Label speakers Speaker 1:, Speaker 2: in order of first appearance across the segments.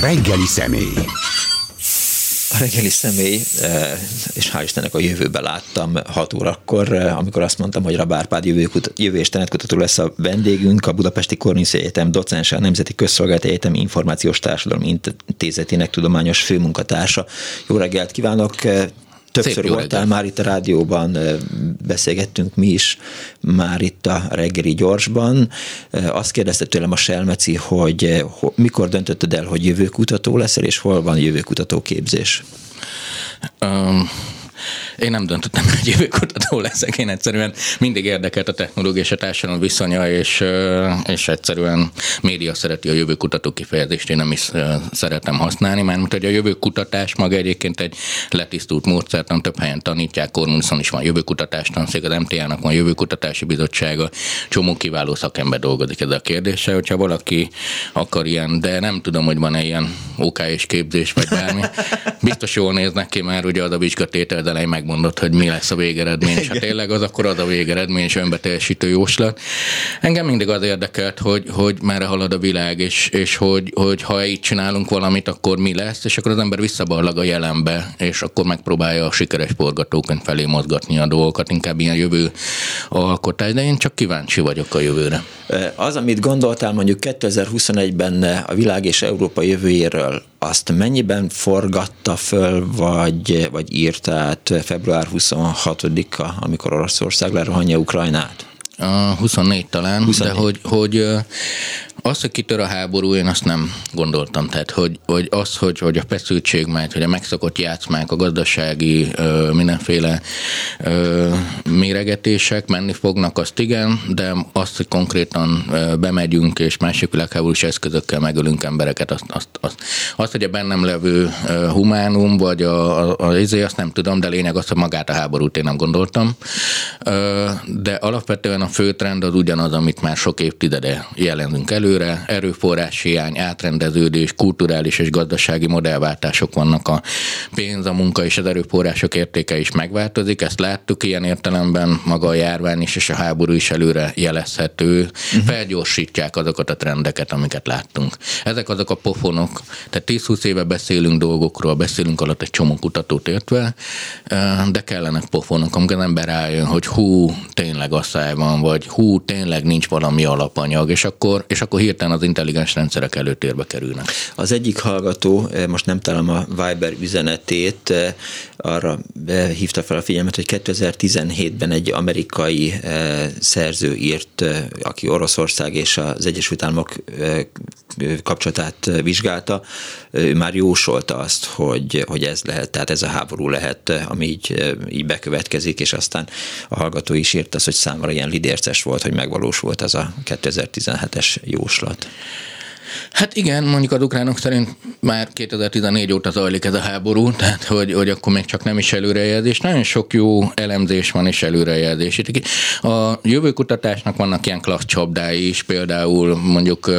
Speaker 1: Reggeli személy.
Speaker 2: A reggeli személy, eh, és hál' Istennek a jövőben láttam 6 órakor, eh, amikor azt mondtam, hogy Rabárpád jövő, jövő és tenetkutató lesz a vendégünk, a Budapesti Korniszi Egyetem docense, a Nemzeti Közszolgálati Egyetem Információs Társadalom Intézetének tudományos főmunkatársa. Jó reggelt kívánok! Többször voltál reggel. már itt a rádióban, beszélgettünk mi is már itt a reggeli gyorsban. Azt kérdezte tőlem a Selmeci, hogy mikor döntötted el, hogy jövőkutató leszel, és hol van jövőkutató képzés?
Speaker 3: Um, én nem döntöttem, hogy jövőkutató leszek, én egyszerűen mindig érdekelt a technológia és a társadalom viszonya, és, és egyszerűen média szereti a jövőkutató kifejezést, én nem is szeretem használni, mert hogy a jövőkutatás maga egyébként egy letisztult módszertan, több helyen tanítják, Kormuszon is van jövőkutatás tanszék, az MTA-nak van jövőkutatási bizottsága, csomó kiváló szakember dolgozik ezzel a kérdéssel, hogyha valaki akar ilyen, de nem tudom, hogy van-e ilyen OK és képzés, vagy bármi. Biztos jól néznek ki, már ugye az a vizsgatétel elején megmondott, hogy mi lesz a végeredmény, és ha tényleg az, akkor az a végeredmény, és önbeteljesítő jóslat. Engem mindig az érdekelt, hogy, hogy merre halad a világ, és, és hogy, hogy ha így csinálunk valamit, akkor mi lesz, és akkor az ember visszaballag a jelenbe, és akkor megpróbálja a sikeres forgatókönyv felé mozgatni a dolgokat, inkább ilyen jövő alkotás, de én csak kíváncsi vagyok a jövőre.
Speaker 2: Az, amit gondoltál mondjuk 2021-ben a világ és Európa jövőjéről, azt mennyiben forgatta föl, vagy, vagy írt át február 26-a, amikor Oroszország lerohanja Ukrajnát?
Speaker 3: A 24 talán, 24. de hogy, hogy az, hogy kitör a háború, én azt nem gondoltam. Tehát, hogy, hogy az, hogy, hogy a feszültség megy, hogy a megszokott játszmák, a gazdasági ö, mindenféle ö, méregetések menni fognak, azt igen, de azt, hogy konkrétan ö, bemegyünk és másik világháborús eszközökkel megölünk embereket, azt, azt, azt, azt hogy a bennem levő ö, humánum, vagy a, a, a izé, azt nem tudom, de lényeg az, hogy magát a háborút én nem gondoltam. Ö, de alapvetően a fő trend az ugyanaz, amit már sok évtizede jelenünk elő, jövőre erőforrás hiány, átrendeződés, kulturális és gazdasági modellváltások vannak a pénz, a munka és az erőforrások értéke is megváltozik. Ezt láttuk ilyen értelemben, maga a járvány is és a háború is előre jelezhető. Uh-huh. Felgyorsítják azokat a trendeket, amiket láttunk. Ezek azok a pofonok, tehát 10-20 éve beszélünk dolgokról, beszélünk alatt egy csomó kutatót értve, de kellenek pofonok, amikor az ember rájön, hogy hú, tényleg asszály van, vagy hú, tényleg nincs valami alapanyag, és akkor, és akkor hirtelen az intelligens rendszerek előtérbe kerülnek.
Speaker 2: Az egyik hallgató, eh, most nem találom a Viber üzenetét, eh, arra eh, hívta fel a figyelmet, hogy 2017-ben egy amerikai szerző írt, aki Oroszország és az Egyesült Államok kapcsolatát vizsgálta, ő már jósolta azt, hogy, hogy ez lehet, tehát ez a háború lehet, ami így, így bekövetkezik, és aztán a hallgató is írt azt, hogy számára ilyen lidérces volt, hogy megvalósult az a 2017-es jóslat.
Speaker 3: Hát igen, mondjuk az ukránok szerint már 2014 óta zajlik ez a háború, tehát hogy, hogy akkor még csak nem is előrejelzés. Nagyon sok jó elemzés van és előrejelzés. A jövőkutatásnak vannak ilyen klassz csapdái is, például mondjuk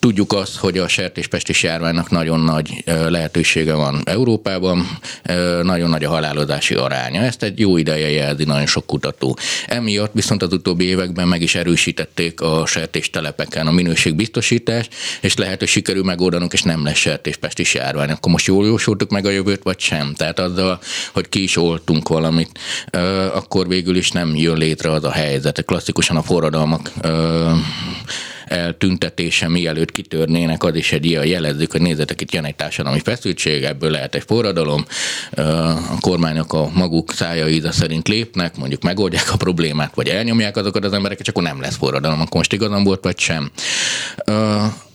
Speaker 3: Tudjuk azt, hogy a sertéspestis járványnak nagyon nagy lehetősége van Európában, nagyon nagy a halálozási aránya. Ezt egy jó ideje jelzi nagyon sok kutató. Emiatt viszont az utóbbi években meg is erősítették a sertéstelepeken a minőségbiztosítást, és lehet, hogy sikerül megoldanunk, és nem lesz sertéspestis járvány. Akkor most jól jósoltuk meg a jövőt, vagy sem? Tehát azzal, hogy ki is oltunk valamit, akkor végül is nem jön létre az a helyzet. Klasszikusan a forradalmak eltüntetése mielőtt kitörnének, az is egy ilyen jelezzük, hogy nézzetek, itt jön egy társadalmi feszültség, ebből lehet egy forradalom, a kormányok a maguk szája íze szerint lépnek, mondjuk megoldják a problémát, vagy elnyomják azokat az embereket, csak akkor nem lesz forradalom, akkor most igazam volt, vagy sem.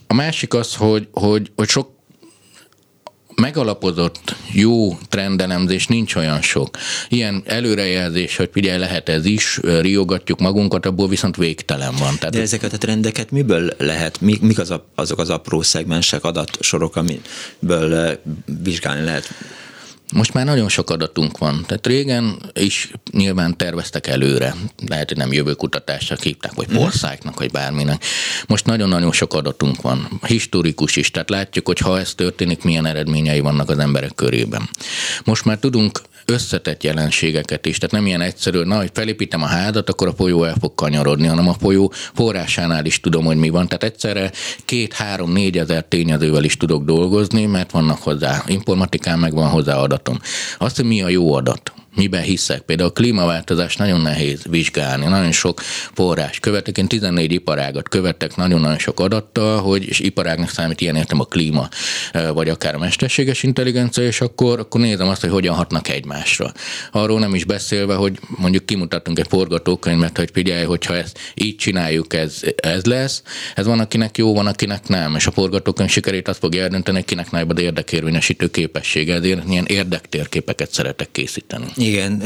Speaker 3: A másik az, hogy, hogy, hogy sok megalapozott jó trendelemzés nincs olyan sok. Ilyen előrejelzés, hogy figyelj, lehet ez is, riogatjuk magunkat, abból viszont végtelen van.
Speaker 2: Tehát De ezeket a trendeket miből lehet, mik az a, azok az apró szegmensek, adatsorok, amiből vizsgálni lehet?
Speaker 3: Most már nagyon sok adatunk van. Tehát régen is nyilván terveztek előre. Lehet, hogy nem jövőkutatásra hívták, vagy mhm. porszáknak, vagy bárminek. Most nagyon-nagyon sok adatunk van. Historikus is. Tehát látjuk, hogy ha ez történik, milyen eredményei vannak az emberek körében. Most már tudunk összetett jelenségeket is. Tehát nem ilyen egyszerű, na, hogy felépítem a házat, akkor a folyó el fog kanyarodni, hanem a folyó forrásánál is tudom, hogy mi van. Tehát egyszerre két, három, négy ezer tényezővel is tudok dolgozni, mert vannak hozzá informatikán, meg van hozzá adatom. Azt, hogy mi a jó adat miben hiszek. Például a klímaváltozás nagyon nehéz vizsgálni, nagyon sok forrás követek. Én 14 iparágat követek nagyon-nagyon sok adattal, hogy és iparágnak számít ilyen értem a klíma, vagy akár a mesterséges intelligencia, és akkor, akkor nézem azt, hogy hogyan hatnak egymásra. Arról nem is beszélve, hogy mondjuk kimutatunk egy forgatókönyvet, hogy figyelj, hogyha ezt így csináljuk, ez, ez lesz. Ez van, akinek jó, van, akinek nem. És a forgatókönyv sikerét azt fogja eldönteni, kinek nagyobb érdekérvényesítő képessége. Ezért ilyen érdektérképeket szeretek készíteni.
Speaker 2: Igen,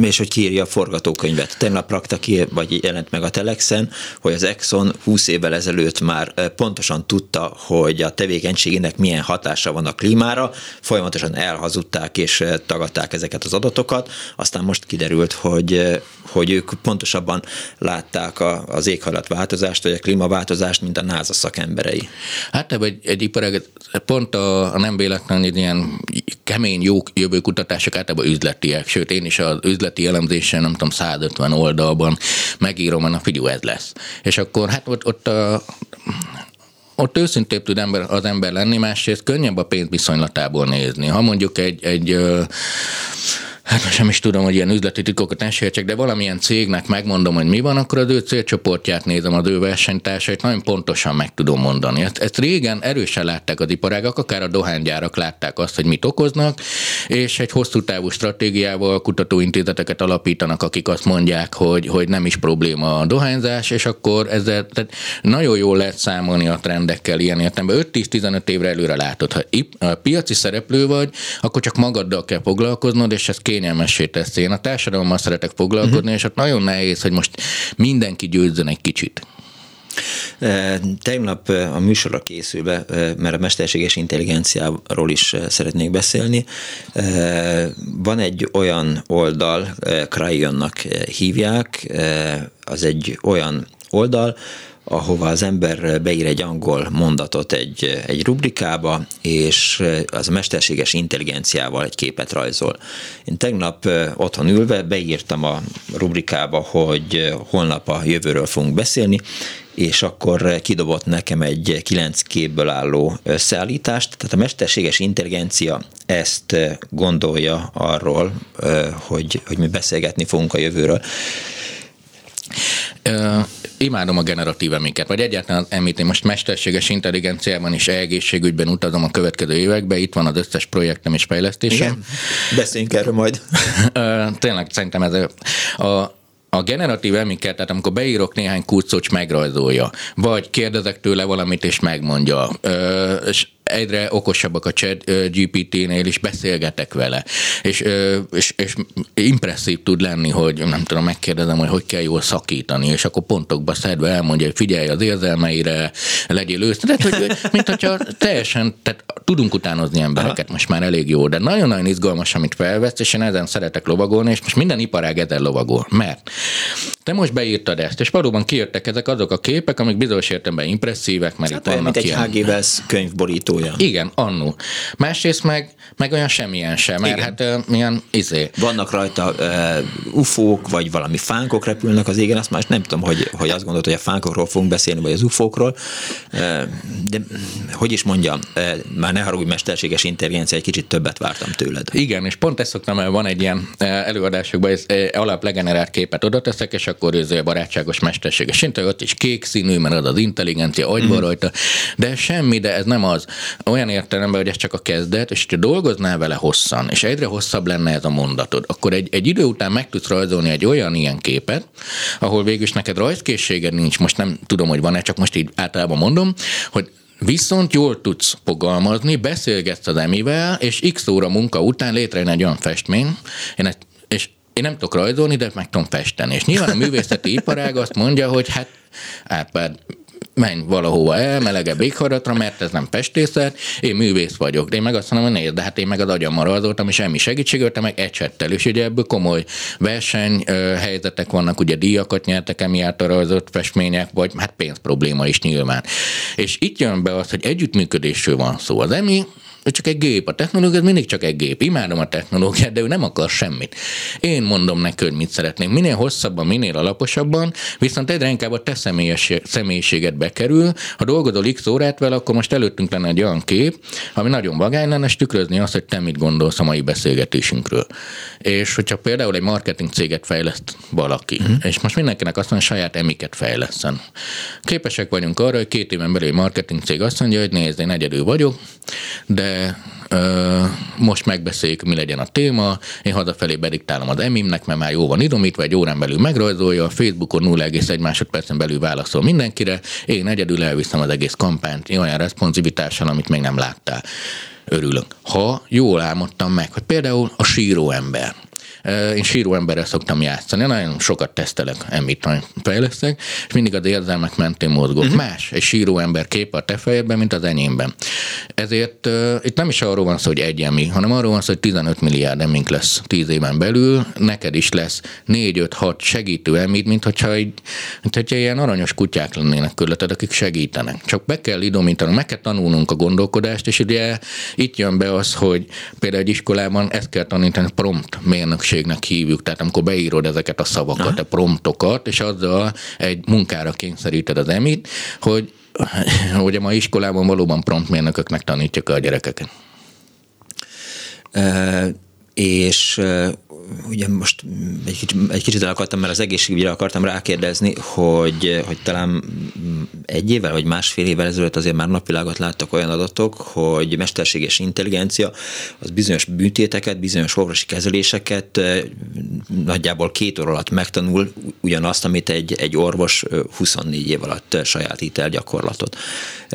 Speaker 2: és hogy kiírja a forgatókönyvet. Tegnap rakta ki, vagy jelent meg a Telexen, hogy az Exxon 20 évvel ezelőtt már pontosan tudta, hogy a tevékenységének milyen hatása van a klímára, folyamatosan elhazudták és tagadták ezeket az adatokat, aztán most kiderült, hogy, hogy ők pontosabban látták a, az éghajlatváltozást, vagy a klímaváltozást, mint a NASA szakemberei.
Speaker 3: Hát egy, egy iparág, pont a, a nem véletlenül ilyen kemény, jó jövőkutatások általában üzletiek, sőt én is az üzleti elemzésen, nem tudom, 150 oldalban megírom, hogy figyú, ez lesz. És akkor hát ott, ott a, ott őszintébb tud ember, az ember lenni, másrészt könnyebb a pénz viszonylatából nézni. Ha mondjuk egy, egy hát most nem is tudom, hogy ilyen üzleti titkokat ne de valamilyen cégnek megmondom, hogy mi van, akkor az ő célcsoportját nézem, az ő versenytársait, nagyon pontosan meg tudom mondani. Ezt, ezt régen erősen látták az iparágak, akár a dohánygyárak látták azt, hogy mit okoznak, és egy hosszú távú stratégiával kutatóintézeteket alapítanak, akik azt mondják, hogy, hogy nem is probléma a dohányzás, és akkor ezzel tehát nagyon jól lehet számolni a trendekkel ilyen értelemben. 5-10-15 évre előre látod, ha piaci szereplő vagy, akkor csak magaddal kell foglalkoznod, és ez kéne kényelmessé teszi. Én a társadalommal szeretek foglalkozni, uh-huh. és ott nagyon nehéz, hogy most mindenki győzzön egy kicsit.
Speaker 2: Tegnap a műsorra készülve, mert a mesterséges intelligenciáról is szeretnék beszélni, van egy olyan oldal, Crayon-nak hívják, az egy olyan oldal, ahova az ember beír egy angol mondatot egy, egy rubrikába, és az a mesterséges intelligenciával egy képet rajzol. Én tegnap otthon ülve beírtam a rubrikába, hogy holnap a jövőről fogunk beszélni, és akkor kidobott nekem egy kilenc képből álló összeállítást. Tehát a mesterséges intelligencia ezt gondolja arról, hogy, hogy mi beszélgetni fogunk a jövőről.
Speaker 3: Imádom a generatív eméket, vagy egyáltalán. Én most mesterséges intelligenciában és egészségügyben utazom a következő években, itt van az összes projektem és fejlesztésem. Igen?
Speaker 2: Beszéljünk erről majd.
Speaker 3: tényleg szerintem ez a, a a generatív emiket, tehát amikor beírok néhány kulcsot, megrajzolja, vagy kérdezek tőle valamit, és megmondja, ö, és egyre okosabbak a chat GPT-nél, és beszélgetek vele, és, és, és impresszív tud lenni, hogy nem tudom, megkérdezem, hogy hogy kell jól szakítani, és akkor pontokba szedve elmondja, hogy figyelj az érzelmeire, legyél őszinte, tehát, hogy, mint hogyha teljesen, tehát tudunk utánozni embereket Aha. most már elég jó, de nagyon-nagyon izgalmas, amit felvesz, és én ezen szeretek lovagolni, és most minden iparág ezen lovagol, mert te most beírtad ezt, és valóban kijöttek ezek azok a képek, amik bizonyos értelemben impresszívek, mert hát itt
Speaker 2: vannak mint egy ilyen... HG Wells könyvborítója.
Speaker 3: Igen, annó. Másrészt meg, meg olyan semmilyen sem, mert Igen. hát uh, milyen izé.
Speaker 2: Vannak rajta uh, ufók, vagy valami fánkok repülnek az égen, azt már nem tudom, hogy, hogy azt gondolod, hogy a fánkokról fogunk beszélni, vagy az ufókról, uh, de hogy is mondjam, uh, már ne haragudj, mesterséges intelligencia, egy kicsit többet vártam tőled.
Speaker 3: Igen, és pont ezt szoktam, van egy ilyen előadásokban, ez alap legenerált képet oda teszek, és akkor ez a barátságos mesterséges intelligencia, ott is kék színű, mert az az intelligencia, agy van mm. rajta, de semmi, de ez nem az. Olyan értelemben, hogy ez csak a kezdet, és ha dolgoznál vele hosszan, és egyre hosszabb lenne ez a mondatod, akkor egy, egy idő után meg tudsz rajzolni egy olyan ilyen képet, ahol végül is neked rajzkészséged nincs, most nem tudom, hogy van-e, csak most így általában mondom, hogy Viszont jól tudsz fogalmazni, beszélgetsz az emivel, és x óra munka után létrejön egy olyan festmény, én ezt, és én nem tudok rajzolni, de meg tudom festeni. És nyilván a művészeti iparág azt mondja, hogy hát Árpád, menj valahova el, melegebb éghajlatra, mert ez nem festészet, én művész vagyok. De én meg azt mondom, hogy nézd, de hát én meg az agyammal rajzoltam, és semmi segítségöltem, meg ecsettel. És ugye ebből komoly verseny helyzetek vannak, ugye díjakat nyertek emiatt a rajzolt festmények, vagy hát pénz probléma is nyilván. És itt jön be az, hogy együttműködésről van szó. Az EMI Ő csak egy gép. A technológia mindig csak egy gép. Imádom a technológiát, de ő nem akar semmit. Én mondom neki, hogy mit szeretnék. Minél hosszabban, minél alaposabban, viszont egyre inkább a te személyes, személyiséget bekerül. Ha dolgozol x órát vele, akkor most előttünk lenne egy olyan kép, ami nagyon vagány lenne, és tükrözni azt, hogy te mit gondolsz a mai beszélgetésünkről. És hogyha például egy marketing céget fejleszt valaki, uh-huh. és most mindenkinek azt mondja, hogy saját emiket fejleszen. Képesek vagyunk arra, hogy két éven belül egy marketing cég azt mondja, hogy nézd, én egyedül vagyok, de ö, most megbeszéljük, mi legyen a téma, én hazafelé bediktálom az emimnek, mert már jó van idomítva, egy órán belül megrajzolja, a Facebookon 0,1 másodpercen belül válaszol mindenkire, én egyedül elviszem az egész kampányt olyan responsivitással, amit még nem láttál. Örülök. Ha jól álmodtam meg, hogy például a síró ember én síró emberrel szoktam játszani, nagyon sokat tesztelek, emit fejlesztek, és mindig az érzelmek mentén mozgok. Uh-huh. Más egy síró ember kép a te fejedben, mint az enyémben. Ezért uh, itt nem is arról van szó, hogy egy emi, hanem arról van szó, hogy 15 milliárd emink lesz 10 éven belül, neked is lesz 4-5-6 segítő emid, mint hogyha, egy, mint hogyha ilyen aranyos kutyák lennének körülötted, akik segítenek. Csak be kell idomítanunk, meg kell tanulnunk a gondolkodást, és ugye itt jön be az, hogy például egy iskolában ezt kell tanítani, prompt mérnök ügynökségnek hívjuk, tehát amikor beírod ezeket a szavakat, Aha. a promptokat, és azzal egy munkára kényszeríted az emit, hogy hogy a mai iskolában valóban promptmérnököknek tanítjuk a gyerekeket.
Speaker 2: E, és ugye most egy kicsit, egy kicsit el akartam, mert az egészségügyre akartam rákérdezni, hogy, hogy talán egy évvel vagy másfél évvel ezelőtt azért már napvilágot láttak olyan adatok, hogy mesterséges intelligencia az bizonyos bűtéteket, bizonyos orvosi kezeléseket nagyjából két óra alatt megtanul ugyanazt, amit egy, egy orvos 24 év alatt sajátít el gyakorlatot.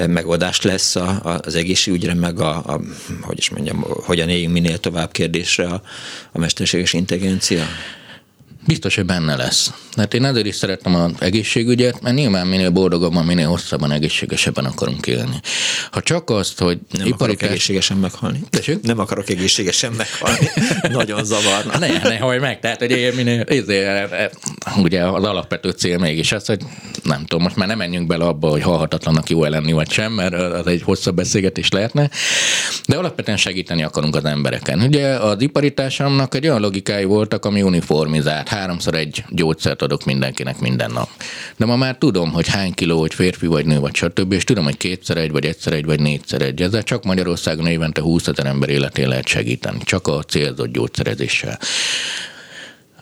Speaker 2: Megoldást lesz a, a, az egészségügyre, meg a, a, hogy is mondjam, hogyan éljünk minél tovább kérdésre a, a mesterséges intelligencia?
Speaker 3: Biztos, hogy benne lesz. Hát én ezért is szeretem az egészségügyet, mert nyilván minél boldogabban, minél hosszabban, egészségesebben akarunk élni. Ha csak azt, hogy
Speaker 2: nem akarok test... egészségesen meghalni. Tessék? Nem akarok egészségesen meghalni. Nagyon zavarna.
Speaker 3: Ne, ne, hogy meg. Tehát, hogy én minél, ezért, ugye az alapvető cél mégis az, hogy nem tudom, most már nem menjünk bele abba, hogy halhatatlanak jó lenni vagy sem, mert az egy hosszabb beszélgetés lehetne, de alapvetően segíteni akarunk az embereken. Ugye az iparitásomnak egy olyan logikai voltak, ami uniformizált. Háromszor egy gyógyszert adok mindenkinek minden nap. De ma már tudom, hogy hány kiló, hogy férfi vagy nő, vagy stb. És tudom, hogy kétszer egy, vagy egyszer egy, vagy négyszer egy. Ezzel csak Magyarországon évente 20 ezer ember életén lehet segíteni. Csak a célzott gyógyszerezéssel.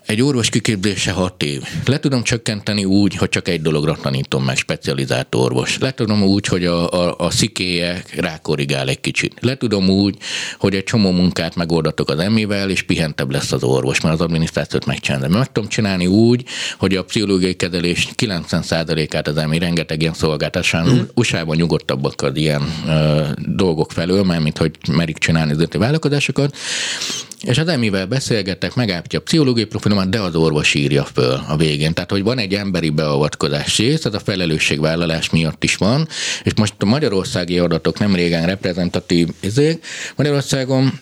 Speaker 3: Egy orvos kiképzése hat év. Le tudom csökkenteni úgy, hogy csak egy dologra tanítom meg, specializált orvos. Le tudom úgy, hogy a, a, a szikéje rákorrigál egy kicsit. Le tudom úgy, hogy egy csomó munkát megoldatok az emivel, és pihentebb lesz az orvos, mert az adminisztrációt megcsinálni. Meg tudom csinálni úgy, hogy a pszichológiai kezelés 90%-át az emi rengeteg ilyen szolgáltatásán mm. USA-ban nyugodtabbak az ilyen ö, dolgok felől, mert mint hogy merik csinálni az vállalkozásokat. És az emivel beszélgettek, megállapítja a pszichológiai profilomat, de az orvos írja föl a végén. Tehát, hogy van egy emberi beavatkozás rész, ez a felelősségvállalás miatt is van, és most a magyarországi adatok nem régen reprezentatív izék. Magyarországon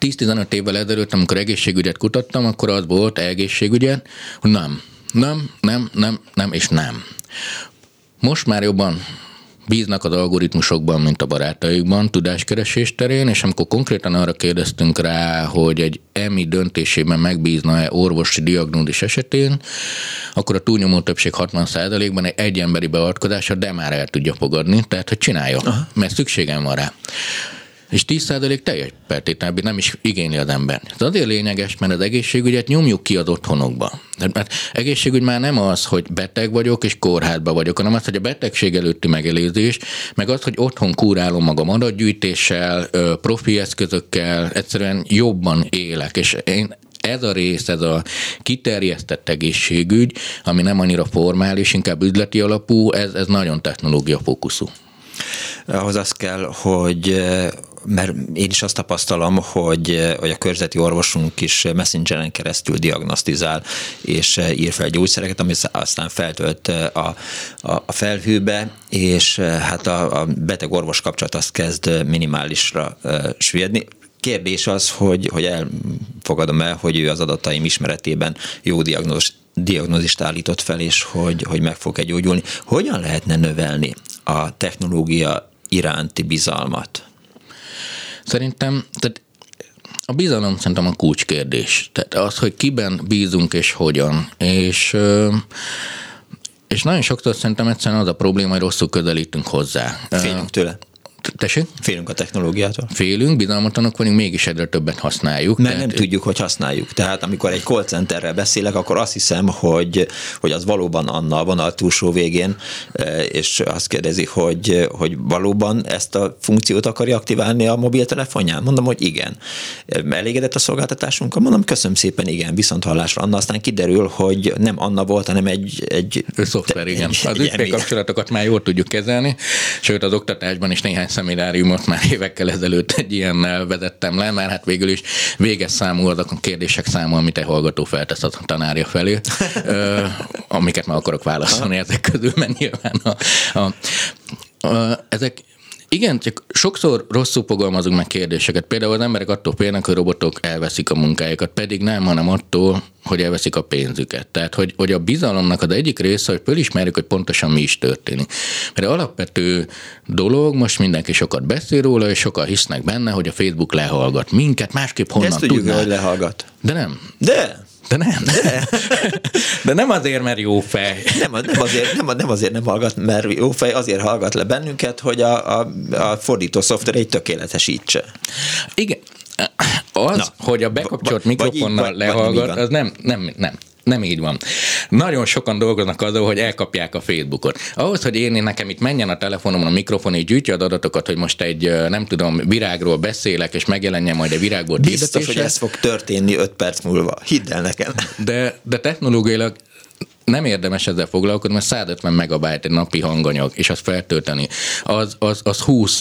Speaker 3: 10-15 évvel ezelőtt, amikor egészségügyet kutattam, akkor az volt egészségügyet, hogy nem, nem, nem, nem, nem és nem. Most már jobban bíznak az algoritmusokban, mint a barátaikban, tudáskeresés terén, és amikor konkrétan arra kérdeztünk rá, hogy egy EMI döntésében megbízna-e orvosi diagnózis esetén, akkor a túlnyomó többség 60%-ban egy, egy emberi beavatkozása, de már el tudja fogadni, tehát hogy csinálja, Aha. mert szükségem van rá és 10% teljes feltételben nem is igényli az ember. Ez azért lényeges, mert az egészségügyet nyomjuk ki az otthonokba. Mert egészségügy már nem az, hogy beteg vagyok és kórházba vagyok, hanem az, hogy a betegség előtti megelőzés, meg az, hogy otthon kúrálom magam adatgyűjtéssel, profi eszközökkel, egyszerűen jobban élek. És én ez a rész, ez a kiterjesztett egészségügy, ami nem annyira formális, inkább üzleti alapú, ez, ez nagyon technológia fókuszú.
Speaker 2: Ahhoz az kell, hogy mert én is azt tapasztalom, hogy, hogy a körzeti orvosunk is messengeren keresztül diagnosztizál, és ír fel gyógyszereket, amit aztán feltölt a, a, a felhőbe, és hát a, a beteg-orvos kapcsolat azt kezd minimálisra süllyedni kérdés az, hogy, hogy elfogadom el, hogy ő az adataim ismeretében jó diagnózis, diagnózist állított fel, és hogy, hogy meg fog egy gyógyulni. Hogyan lehetne növelni a technológia iránti bizalmat?
Speaker 3: Szerintem, tehát a bizalom szerintem a kulcskérdés. Tehát az, hogy kiben bízunk és hogyan. És és nagyon sokszor szerintem egyszerűen az a probléma, hogy rosszul közelítünk hozzá.
Speaker 2: Félünk tőle.
Speaker 3: Tessék?
Speaker 2: Félünk a technológiától.
Speaker 3: Félünk, bizalmatlanok vagyunk, mégis egyre többet használjuk.
Speaker 2: Mert tehát... nem tudjuk, hogy használjuk. Tehát amikor egy call centerrel beszélek, akkor azt hiszem, hogy, hogy az valóban Anna van a túlsó végén, és azt kérdezi, hogy, hogy valóban ezt a funkciót akarja aktiválni a mobiltelefonján. Mondom, hogy igen. Elégedett a szolgáltatásunkkal? Mondom, köszönöm szépen, igen, viszont hallásra Anna. Aztán kiderül, hogy nem Anna volt, hanem egy... egy
Speaker 3: szoftver, igen. Egy, az ügyfélkapcsolatokat már jól tudjuk kezelni, sőt az oktatásban is néhány szemináriumot már évekkel ezelőtt egy ilyennel vezettem le, mert hát végül is véges számú azok a kérdések száma, amit egy hallgató feltesz a tanárja felé, amiket már akarok válaszolni ezek közül, mert nyilván a, a, a, ezek igen, csak sokszor rosszul fogalmazunk meg kérdéseket. Például az emberek attól félnek, hogy robotok elveszik a munkájukat, pedig nem, hanem attól, hogy elveszik a pénzüket. Tehát, hogy, hogy a bizalomnak az egyik része, hogy fölismerjük, hogy pontosan mi is történik. Mert alapvető dolog, most mindenki sokat beszél róla, és sokan hisznek benne, hogy a Facebook lehallgat minket, másképp honnan De ezt tudjuk,
Speaker 2: hogy lehallgat.
Speaker 3: De nem.
Speaker 2: De!
Speaker 3: De nem. De, de nem azért, mert jó fej.
Speaker 2: Nem, nem, azért, nem, nem azért nem hallgat, mert jó fej, azért hallgat le bennünket, hogy a, a, a fordító szoftver egy tökéletesítse.
Speaker 3: Igen. Az, Na, hogy a bekapcsolt mikrofonnal lehallgat, az nem, nem, nem. Nem így van. Nagyon sokan dolgoznak azon, hogy elkapják a Facebookot. Ahhoz, hogy én nekem itt menjen a telefonomon a mikrofon, és gyűjtje az adatokat, hogy most egy, nem tudom, virágról beszélek, és megjelenjen majd a virágból
Speaker 2: Biztos, hogy ez fog történni öt perc múlva. Hidd el nekem.
Speaker 3: De, de technológiailag nem érdemes ezzel foglalkozni, mert 150 megabyte egy napi hanganyag, és azt feltölteni, az, az, az 20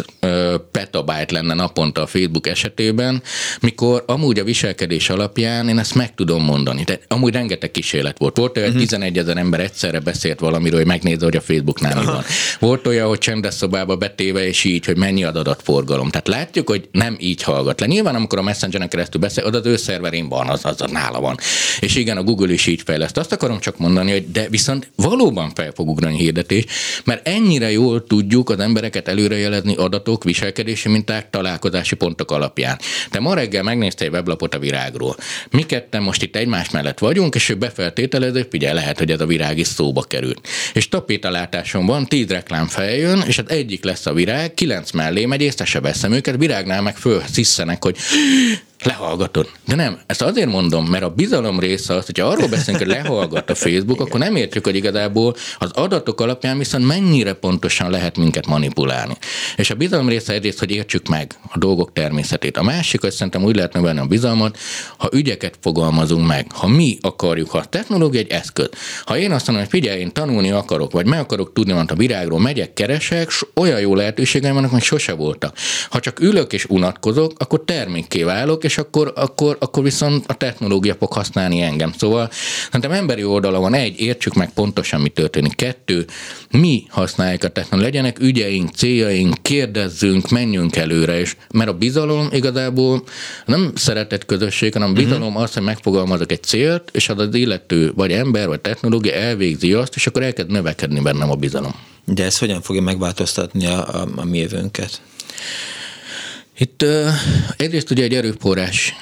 Speaker 3: petabyte lenne naponta a Facebook esetében, mikor amúgy a viselkedés alapján én ezt meg tudom mondani. Tehát amúgy rengeteg kísérlet volt. Volt olyan, hogy uh-huh. 11 ezer ember egyszerre beszélt valamiről, hogy megnézze, hogy a Facebooknál mi van. Volt olyan, hogy csendes szobába betéve, és így, hogy mennyi az adatforgalom. Tehát látjuk, hogy nem így hallgat le. Nyilván, amikor a Messengeren keresztül beszél, az az ő szerverén van, az, az, az nála van. És igen, a Google is így fejleszt. Azt akarom csak mondani, hogy de viszont valóban fel fog ugrani hirdetés, mert ennyire jól tudjuk az embereket előrejelezni adatok, viselkedési minták, találkozási pontok alapján. Te ma reggel megnéztél egy weblapot a virágról. Mi ketten most itt egymás mellett vagyunk, és ő befeltételező, figyelj, lehet, hogy ez a virág is szóba került. És tapétalátáson van, tíz reklám feljön, és az egyik lesz a virág, kilenc mellé megy, észre se veszem őket, virágnál meg föl hogy lehallgatod. De nem, ezt azért mondom, mert a bizalom része az, hogyha arról beszélünk, hogy lehallgat a Facebook, akkor nem értjük, hogy igazából az adatok alapján viszont mennyire pontosan lehet minket manipulálni. És a bizalom része egyrészt, hogy értsük meg a dolgok természetét. A másik, hogy szerintem úgy lehet növelni a bizalmat, ha ügyeket fogalmazunk meg, ha mi akarjuk, ha a technológia egy eszköz. Ha én azt mondom, hogy figyelj, én tanulni akarok, vagy meg akarok tudni, mert a virágról megyek, keresek, olyan jó lehetőségeim vannak, hogy sose voltak. Ha csak ülök és unatkozok, akkor termékké válok, és és akkor, akkor, akkor viszont a technológia fog használni engem. Szóval szerintem emberi oldala van, egy, értsük meg pontosan, mi történik. Kettő, mi használjuk a technológiát, legyenek ügyeink, céljaink, kérdezzünk, menjünk előre, és mert a bizalom igazából nem szeretett közösség, hanem a mhm. bizalom uh-huh. az, hogy megfogalmazok egy célt, és az az illető, vagy ember, vagy technológia elvégzi azt, és akkor elkezd növekedni bennem a bizalom.
Speaker 2: De ez hogyan fogja megváltoztatni a, a, a mi jövőnket?
Speaker 3: Itt egyrészt ugye egy erőforrás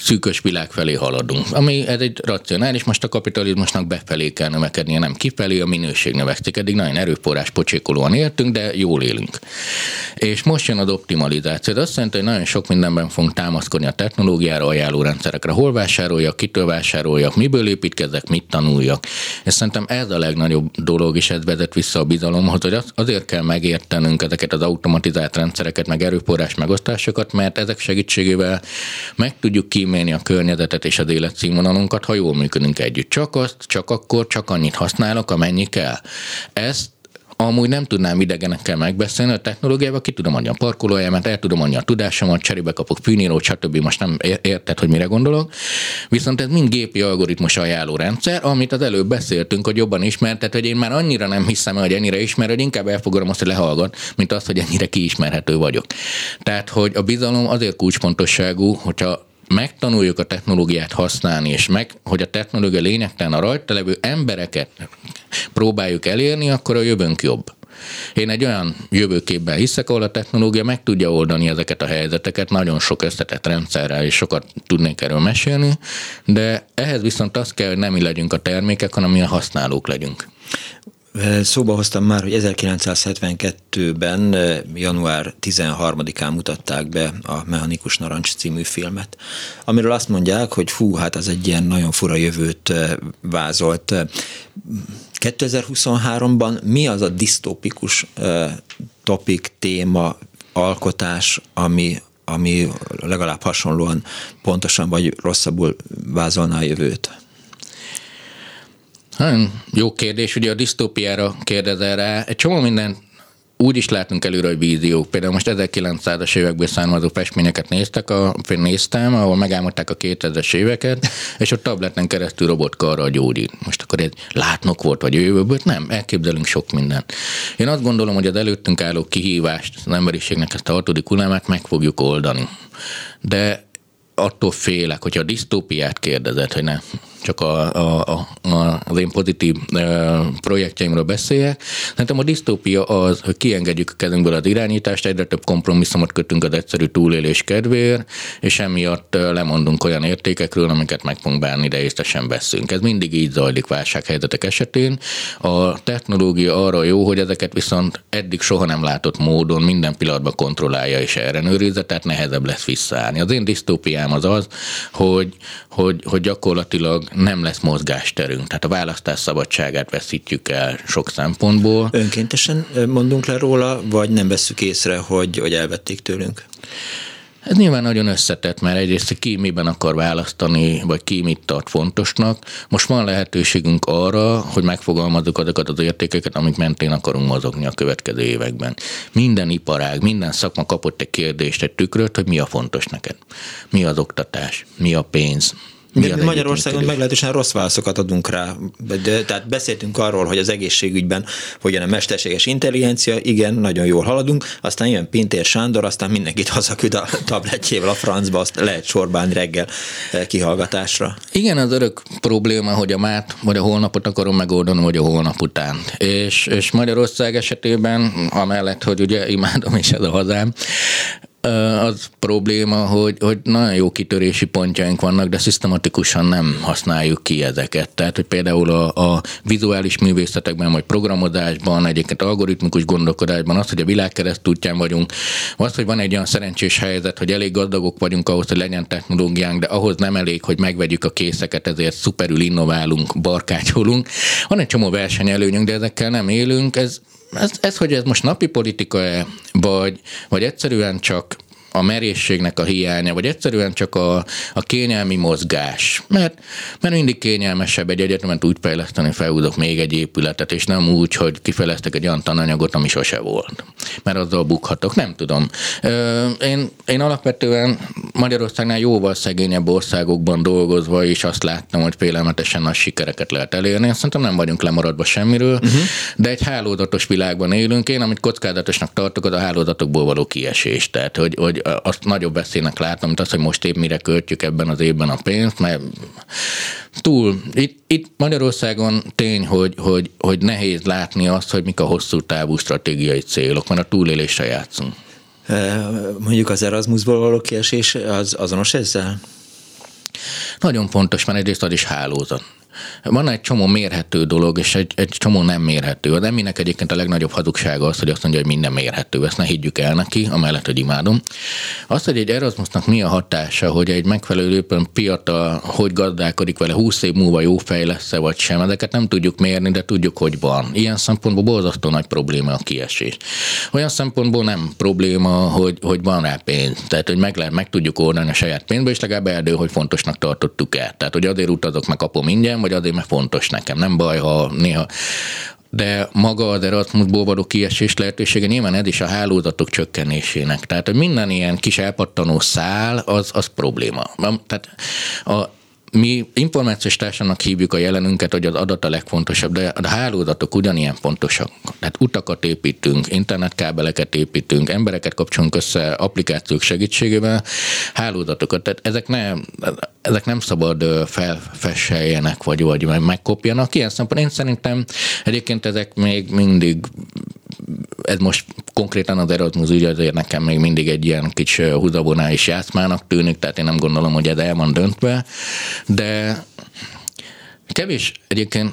Speaker 3: szűkös világ felé haladunk, ami ez egy racionális, most a kapitalizmusnak befelé kell növekednie, nem kifelé, a minőség növekszik. Eddig nagyon erőforrás pocsékolóan éltünk, de jól élünk. És most jön az optimalizáció. Ez azt jelenti, hogy nagyon sok mindenben fogunk támaszkodni a technológiára, ajánlórendszerekre. Hol vásároljak, kitől vásároljak, miből építkezek, mit tanuljak. És szerintem ez a legnagyobb dolog, és ez vezet vissza a bizalomhoz, hogy azért kell megértenünk ezeket az automatizált rendszereket, meg erőforrás megosztásokat, mert ezek segítségével meg tudjuk ki kímélni a környezetet és az életszínvonalunkat, ha jól működünk együtt. Csak azt, csak akkor, csak annyit használok, amennyi kell. Ezt amúgy nem tudnám idegenekkel megbeszélni, a technológiával ki tudom adni a parkolójámat, el tudom adni a tudásomat, cserébe kapok fűnírót, stb. Most nem érted, hogy mire gondolok. Viszont ez mind gépi algoritmus ajánló rendszer, amit az előbb beszéltünk, hogy jobban ismertet, hogy én már annyira nem hiszem, hogy ennyire ismer, hogy inkább elfogadom azt, hogy lehallgat, mint azt, hogy ennyire kiismerhető vagyok. Tehát, hogy a bizalom azért kulcsfontosságú, hogyha megtanuljuk a technológiát használni, és meg, hogy a technológia lényegtelen a rajta levő embereket próbáljuk elérni, akkor a jövőnk jobb. Én egy olyan jövőképben hiszek, ahol a technológia meg tudja oldani ezeket a helyzeteket, nagyon sok összetett rendszerrel, és sokat tudnék erről mesélni, de ehhez viszont az kell, hogy nem mi legyünk a termékek, hanem mi a használók legyünk.
Speaker 2: Szóba hoztam már, hogy 1972-ben, január 13-án mutatták be a Mechanikus Narancs című filmet, amiről azt mondják, hogy fú, hát az egy ilyen nagyon fura jövőt vázolt. 2023-ban mi az a disztópikus topik, téma, alkotás, ami, ami legalább hasonlóan pontosan vagy rosszabbul vázolná a jövőt?
Speaker 3: Nagyon jó kérdés, ugye a disztópiára kérdezel rá. Egy csomó minden úgy is látunk előre, hogy víziók. Például most 1900-as évekből származó festményeket néztek, a, néztem, ahol megálmodták a 2000-es éveket, és ott tableten keresztül robotkarra gyógyít. Most akkor egy látnok volt, vagy jövőből? Nem, elképzelünk sok mindent. Én azt gondolom, hogy az előttünk álló kihívást, az emberiségnek ezt a hatodik hullámát meg fogjuk oldani. De attól félek, hogyha a disztópiát kérdezett, hogy ne csak a, a, a, az én pozitív projektjeimről beszéljek. Szerintem a disztópia az, hogy kiengedjük a kezünkből az irányítást, egyre több kompromisszumot kötünk az egyszerű túlélés kedvéért, és emiatt lemondunk olyan értékekről, amiket meg fogunk bánni, de észre veszünk. Ez mindig így zajlik válsághelyzetek esetén. A technológia arra jó, hogy ezeket viszont eddig soha nem látott módon minden pillanatban kontrollálja és ellenőrizze, tehát nehezebb lesz visszaállni. Az én disztópiám az az, hogy, hogy, hogy gyakorlatilag nem lesz mozgásterünk, tehát a választás szabadságát veszítjük el sok szempontból.
Speaker 2: Önkéntesen mondunk le róla, vagy nem veszük észre, hogy, hogy elvették tőlünk?
Speaker 3: Ez nyilván nagyon összetett, mert egyrészt ki miben akar választani, vagy ki mit tart fontosnak. Most van lehetőségünk arra, hogy megfogalmazzuk azokat az értékeket, amik mentén akarunk mozogni a következő években. Minden iparág, minden szakma kapott egy kérdést, egy tükröt, hogy mi a fontos neked. Mi az oktatás, mi a pénz,
Speaker 2: mi Magyarországon meglehetősen rossz válaszokat adunk rá. De, tehát beszéltünk arról, hogy az egészségügyben hogyan a mesterséges intelligencia, igen, nagyon jól haladunk, aztán jön Pintér Sándor, aztán mindenkit hazaküld a tabletjével a francba, azt lehet sorbálni reggel eh, kihallgatásra.
Speaker 3: Igen, az örök probléma, hogy a mát vagy a holnapot akarom megoldani, vagy a holnap után. És, és Magyarország esetében, amellett, hogy ugye imádom is ez a hazám, az probléma, hogy, hogy nagyon jó kitörési pontjaink vannak, de szisztematikusan nem használjuk ki ezeket. Tehát, hogy például a, a vizuális művészetekben, vagy programozásban, egyébként algoritmikus gondolkodásban az, hogy a világ keresztútján vagyunk, az, hogy van egy olyan szerencsés helyzet, hogy elég gazdagok vagyunk ahhoz, hogy legyen technológiánk, de ahhoz nem elég, hogy megvegyük a készeket, ezért szuperül innoválunk, barkácsolunk. Van egy csomó versenyelőnyünk, de ezekkel nem élünk, ez ez, ez, hogy ez most napi politika-e, vagy, vagy egyszerűen csak a merészségnek a hiánya, vagy egyszerűen csak a, a kényelmi mozgás. Mert, mert mindig kényelmesebb egy egyetemet úgy fejleszteni, felhúzok még egy épületet, és nem úgy, hogy kifejlesztek egy olyan tananyagot, ami sose volt. Mert azzal bukhatok, nem tudom. Én, én alapvetően Magyarországnál jóval szegényebb országokban dolgozva is azt láttam, hogy félelmetesen nagy sikereket lehet elérni. Szerintem nem vagyunk lemaradva semmiről, uh-huh. de egy hálózatos világban élünk. Én, amit kockázatosnak tartok, az a hálózatokból való kiesés. Tehát, hogy, hogy azt nagyobb veszélynek látom, mint az, hogy most épp mire költjük ebben az évben a pénzt, mert túl, itt, itt Magyarországon tény, hogy, hogy, hogy nehéz látni azt, hogy mik a hosszú távú stratégiai célok, mert a túlélésre játszunk.
Speaker 2: Mondjuk az Erasmusból való kiesés az azonos ezzel?
Speaker 3: Nagyon fontos, mert egyrészt az is hálózat. Van egy csomó mérhető dolog, és egy, egy csomó nem mérhető. Az Eminek egyébként a legnagyobb hazugsága az, hogy azt mondja, hogy minden mérhető. Ezt ne higgyük el neki, amellett, hogy imádom. Azt, hogy egy Erasmusnak mi a hatása, hogy egy megfelelő piata, hogy gazdálkodik vele, 20 év múlva jó fej lesz vagy sem, ezeket nem tudjuk mérni, de tudjuk, hogy van. Ilyen szempontból borzasztó nagy probléma a kiesés. Olyan szempontból nem probléma, hogy, hogy van rá pénz. Tehát, hogy meg, lehet, meg tudjuk oldani a saját pénzből, és legalább eldő, hogy fontosnak tartottuk el. Tehát, hogy azért utazok, meg kapom ingyen, vagy azért, mert fontos nekem. Nem baj, ha néha de maga az Erasmusból való kiesés lehetősége nyilván ez is a hálózatok csökkenésének. Tehát, hogy minden ilyen kis elpattanó szál, az, az probléma. Tehát a, mi információs társadalomnak hívjuk a jelenünket, hogy az adat a legfontosabb, de a hálózatok ugyanilyen fontosak. Tehát utakat építünk, internetkábeleket építünk, embereket kapcsolunk össze applikációk segítségével, hálózatokat. Tehát ezek nem, ezek nem szabad felfesseljenek, vagy, vagy megkopjanak. Ilyen szempontból én szerintem egyébként ezek még mindig ez most konkrétan az Erasmus ügy azért nekem még mindig egy ilyen kicsi húzabonális játszmának tűnik, tehát én nem gondolom, hogy ez el van döntve, de kevés egyébként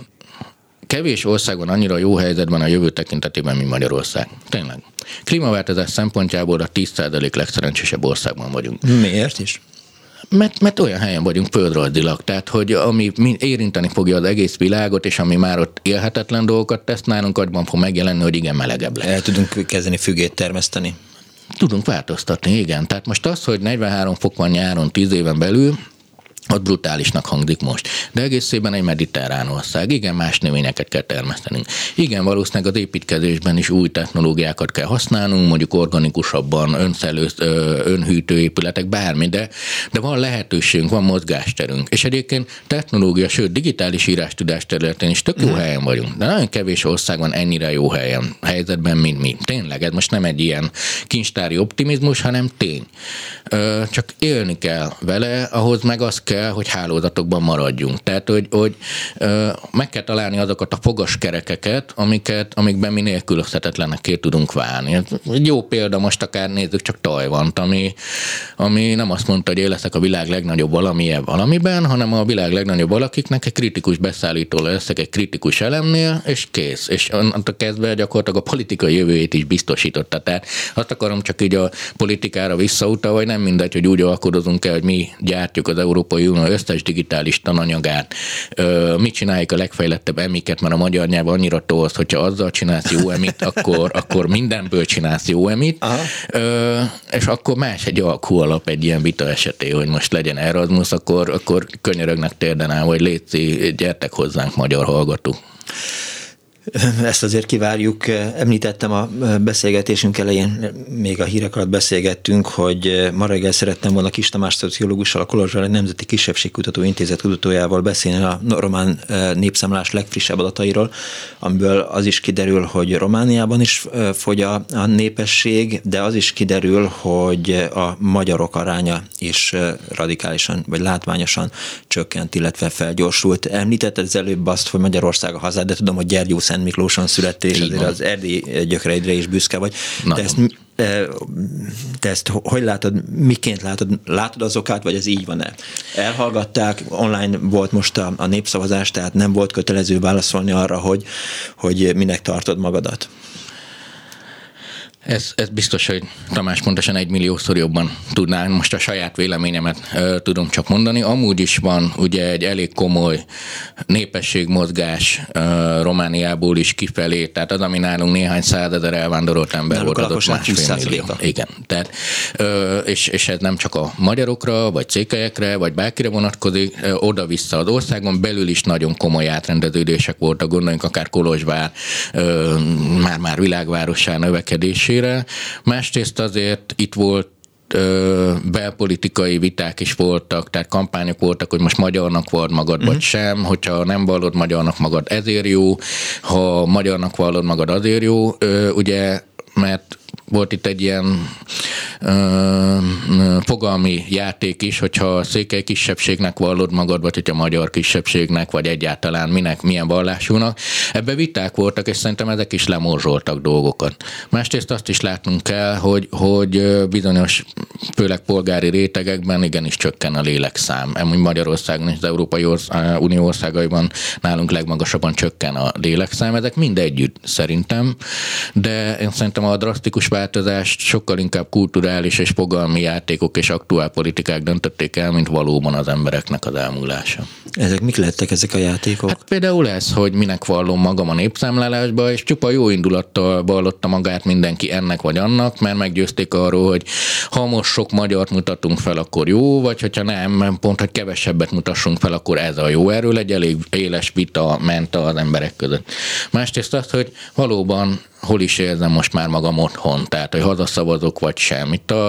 Speaker 3: kevés ország van annyira jó helyzetben a jövő tekintetében, mint Magyarország. Tényleg. Klímaváltozás szempontjából a 10% legszerencsésebb országban vagyunk.
Speaker 2: Miért is?
Speaker 3: Mert, mert olyan helyen vagyunk földrajzilag, tehát hogy ami érinteni fogja az egész világot, és ami már ott élhetetlen dolgokat tesz, nálunk agyban fog megjelenni, hogy igen, melegebb lesz.
Speaker 2: El tudunk kezdeni fügét termeszteni.
Speaker 3: Tudunk változtatni, igen. Tehát most az, hogy 43 fok van nyáron 10 éven belül, az brutálisnak hangzik most. De egészében egy mediterrán ország. Igen, más növényeket kell termesztenünk. Igen, valószínűleg az építkezésben is új technológiákat kell használnunk, mondjuk organikusabban, önszelő, önhűtő épületek, bármi, de, de van lehetőségünk, van mozgásterünk. És egyébként technológia, sőt, digitális írástudás területén is tök jó uh-huh. helyen vagyunk. De nagyon kevés ország van ennyire jó helyen, helyzetben, mint mi. Tényleg, ez most nem egy ilyen kincstári optimizmus, hanem tény. Csak élni kell vele, ahhoz meg az kell, kell, hogy hálózatokban maradjunk. Tehát, hogy, hogy meg kell találni azokat a fogaskerekeket, amiket, amikben mi nélkülözhetetlenekké tudunk válni. Egy jó példa most akár nézzük csak Tajvant, ami, ami nem azt mondta, hogy én a világ legnagyobb valamilyen valamiben, hanem a világ legnagyobb valakiknek egy kritikus beszállító leszek egy kritikus elemnél, és kész. És onnantól kezdve gyakorlatilag a politikai jövőjét is biztosította. Tehát azt akarom csak így a politikára visszautalva, hogy nem mindegy, hogy úgy alkodozunk el, hogy mi gyártjuk az Európai Unió összes digitális tananyagát, mit csináljuk a legfejlettebb emiket, mert a magyar nyelv annyira tolsz, hogyha azzal csinálsz jó emit, akkor, akkor mindenből csinálsz jó emit, és akkor más egy alkú alap egy ilyen vita eseté, hogy most legyen Erasmus, akkor, akkor könyörögnek térden áll, hogy létszi, gyertek hozzánk magyar hallgatók.
Speaker 2: Ezt azért kivárjuk. Említettem a beszélgetésünk elején, még a hírek alatt beszélgettünk, hogy ma reggel szerettem volna Kis Tamás szociológussal, a Kolozsvár Nemzeti Kisebbségkutató Intézet kutatójával beszélni a román népszámlás legfrissebb adatairól, amiből az is kiderül, hogy Romániában is fogy a népesség, de az is kiderül, hogy a magyarok aránya is radikálisan vagy látványosan csökkent, illetve felgyorsult. Említetted az előbb azt, hogy Magyarország a hazád, de tudom, hogy Gyergyó Szent Miklóson születtél, és azért az erdi gyökereidre is büszke vagy. Na, te ezt, te ezt hogy látod, miként látod? Látod az okát, vagy ez így van-e? Elhallgatták, online volt most a, a népszavazás, tehát nem volt kötelező válaszolni arra, hogy, hogy minek tartod magadat.
Speaker 3: Ez, ez biztos, hogy Tamás pontosan egy milliószor jobban tudná. Most a saját véleményemet ö, tudom csak mondani. Amúgy is van ugye egy elég komoly népességmozgás ö, Romániából is kifelé, tehát az, ami nálunk néhány százezer elvándorolt ember volt, adott másfél millió. Igen, tehát, ö, és, és ez nem csak a magyarokra, vagy cékelyekre, vagy bárkire vonatkozik, oda-vissza az országon belül is nagyon komoly átrendeződések voltak, gondoljunk akár Kolozsvár, már-már világvárosá növekedésé, szerencsére. Másrészt azért itt volt belpolitikai viták is voltak, tehát kampányok voltak, hogy most magyarnak vallod magad, uh-huh. vagy mhm. sem, hogyha nem vallod magyarnak magad, ezért jó, ha magyarnak vallod magad, azért jó, ugye, mert volt itt egy ilyen ö, fogalmi játék is, hogyha a székely kisebbségnek vallod magad, vagy hogyha magyar kisebbségnek, vagy egyáltalán minek, milyen vallásúnak. Ebbe viták voltak, és szerintem ezek is lemorzsoltak dolgokat. Másrészt azt is látnunk kell, hogy, hogy bizonyos, főleg polgári rétegekben igenis csökken a lélekszám. Amúgy Magyarországon és az Európai Unió országaiban nálunk legmagasabban csökken a lélekszám. Ezek mind együtt szerintem, de én szerintem a drasztikus változást sokkal inkább kulturális és fogalmi játékok és aktuál politikák döntötték el, mint valóban az embereknek az elmúlása.
Speaker 2: Ezek mik lettek ezek a játékok?
Speaker 3: Hát például ez, hogy minek vallom magam a népszámlálásba, és csupa jó indulattal vallotta magát mindenki ennek vagy annak, mert meggyőzték arról, hogy ha most sok magyart mutatunk fel, akkor jó, vagy hogyha nem, pont, hogy kevesebbet mutassunk fel, akkor ez a jó. Erről egy elég éles vita ment az emberek között. Másrészt azt, hogy valóban hol is érzem most már magam otthon, tehát hogy hazaszavazok vagy sem. Itt a,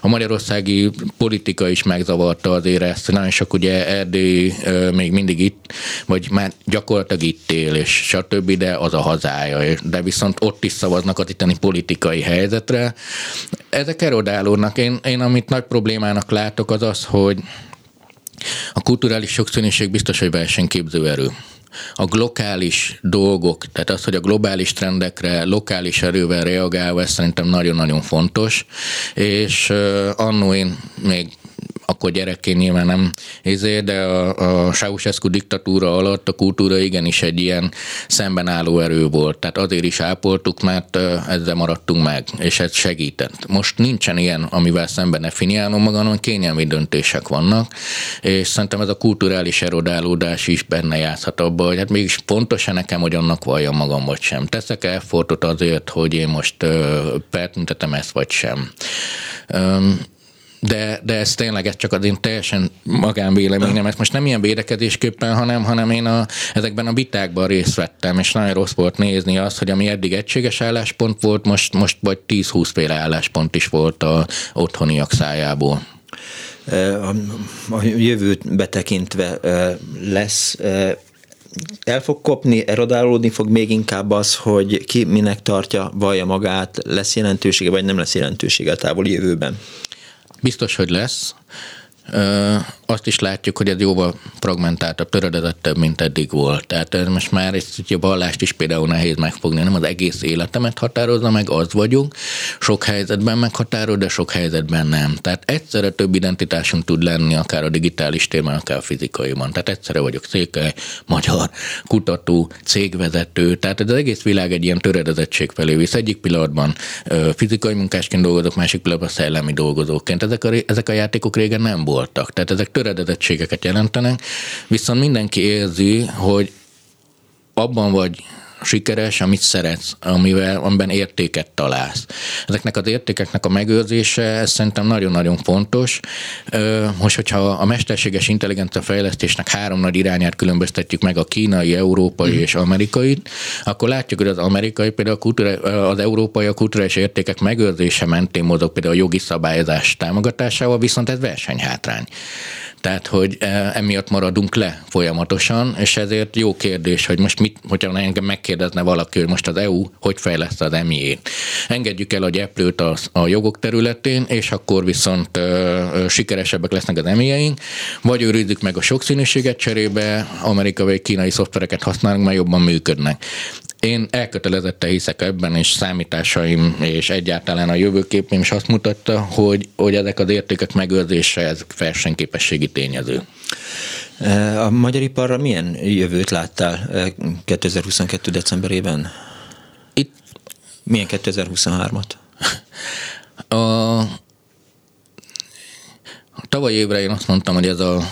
Speaker 3: a magyarországi politika is megzavarta azért ezt, nagyon sok ugye Erdély még mindig itt, vagy már gyakorlatilag itt él, és stb., de az a hazája, de viszont ott is szavaznak a itteni politikai helyzetre. Ezek erodálódnak. Én, én amit nagy problémának látok, az az, hogy a kulturális sokszínűség biztos, hogy versenyképző erő a lokális dolgok, tehát az, hogy a globális trendekre lokális erővel reagálva, ez szerintem nagyon-nagyon fontos, és uh, annó én még akkor gyerekként nyilván nem izé, de a, a Ceausescu diktatúra alatt a kultúra igenis egy ilyen szembenálló erő volt. Tehát azért is ápoltuk, mert ezzel maradtunk meg, és ez segített. Most nincsen ilyen, amivel szemben definiálom magam, hanem kényelmi döntések vannak, és szerintem ez a kulturális erodálódás is benne játszhat abba, hogy hát mégis fontos-e nekem, hogy annak valljam magam, vagy sem. Teszek effortot azért, hogy én most feltüntetem ezt, vagy sem de, de ez tényleg ez csak az én teljesen magánvéleményem, ez most nem ilyen védekezésképpen, hanem, hanem én a, ezekben a vitákban részt vettem, és nagyon rossz volt nézni azt, hogy ami eddig egységes álláspont volt, most, most vagy 10-20 féle álláspont is volt a otthoniak szájából.
Speaker 2: A, a jövőt betekintve lesz el fog kopni, erodálódni fog még inkább az, hogy ki minek tartja, vallja magát, lesz jelentősége, vagy nem lesz jelentősége a távoli jövőben?
Speaker 3: Biztos, hogy lesz. Azt is látjuk, hogy ez jóval fragmentáltabb, töredezettebb, mint eddig volt. Tehát most már ezt a vallást is például nehéz megfogni, nem az egész életemet határozza meg, az vagyunk. Sok helyzetben meghatároz, de sok helyzetben nem. Tehát egyszerre több identitásunk tud lenni, akár a digitális témán, akár a fizikaiban. Tehát egyszerre vagyok székely, magyar, kutató, cégvezető. Tehát ez az egész világ egy ilyen töredezettség felé visz. Egyik pillanatban fizikai munkásként dolgozok, másik pillanatban szellemi dolgozóként. Ezek a, ezek a játékok régen nem voltak. Tehát ezek töredezettségeket jelentenek, viszont mindenki érzi, hogy abban vagy sikeres, amit szeretsz, amivel, amiben értéket találsz. Ezeknek az értékeknek a megőrzése, ez szerintem nagyon-nagyon fontos. Most, hogyha a mesterséges intelligencia fejlesztésnek három nagy irányát különböztetjük meg, a kínai, európai mm. és amerikai, akkor látjuk, hogy az amerikai például a kultúra, az európai a kulturális értékek megőrzése mentén mozog például a jogi szabályozás támogatásával, viszont ez versenyhátrány. Tehát, hogy e, emiatt maradunk le folyamatosan, és ezért jó kérdés, hogy most mit, hogyha engem megkérdezne valaki, hogy most az EU hogy fejleszt az emi-ét. Engedjük el a gyeplőt a, a jogok területén, és akkor viszont ö, e, ö, sikeresebbek lesznek az emi vagy őrizzük meg a sokszínűséget cserébe, amerikai vagy kínai szoftvereket használunk, mert jobban működnek. Én elkötelezetten hiszek ebben, és számításaim és egyáltalán a jövőképem is azt mutatta, hogy, hogy ezek az értékek megőrzése, ez versenyképességi tényező.
Speaker 2: A magyar iparra milyen jövőt láttál 2022. decemberében? Itt milyen 2023-at?
Speaker 3: A, a tavaly évre én azt mondtam, hogy ez a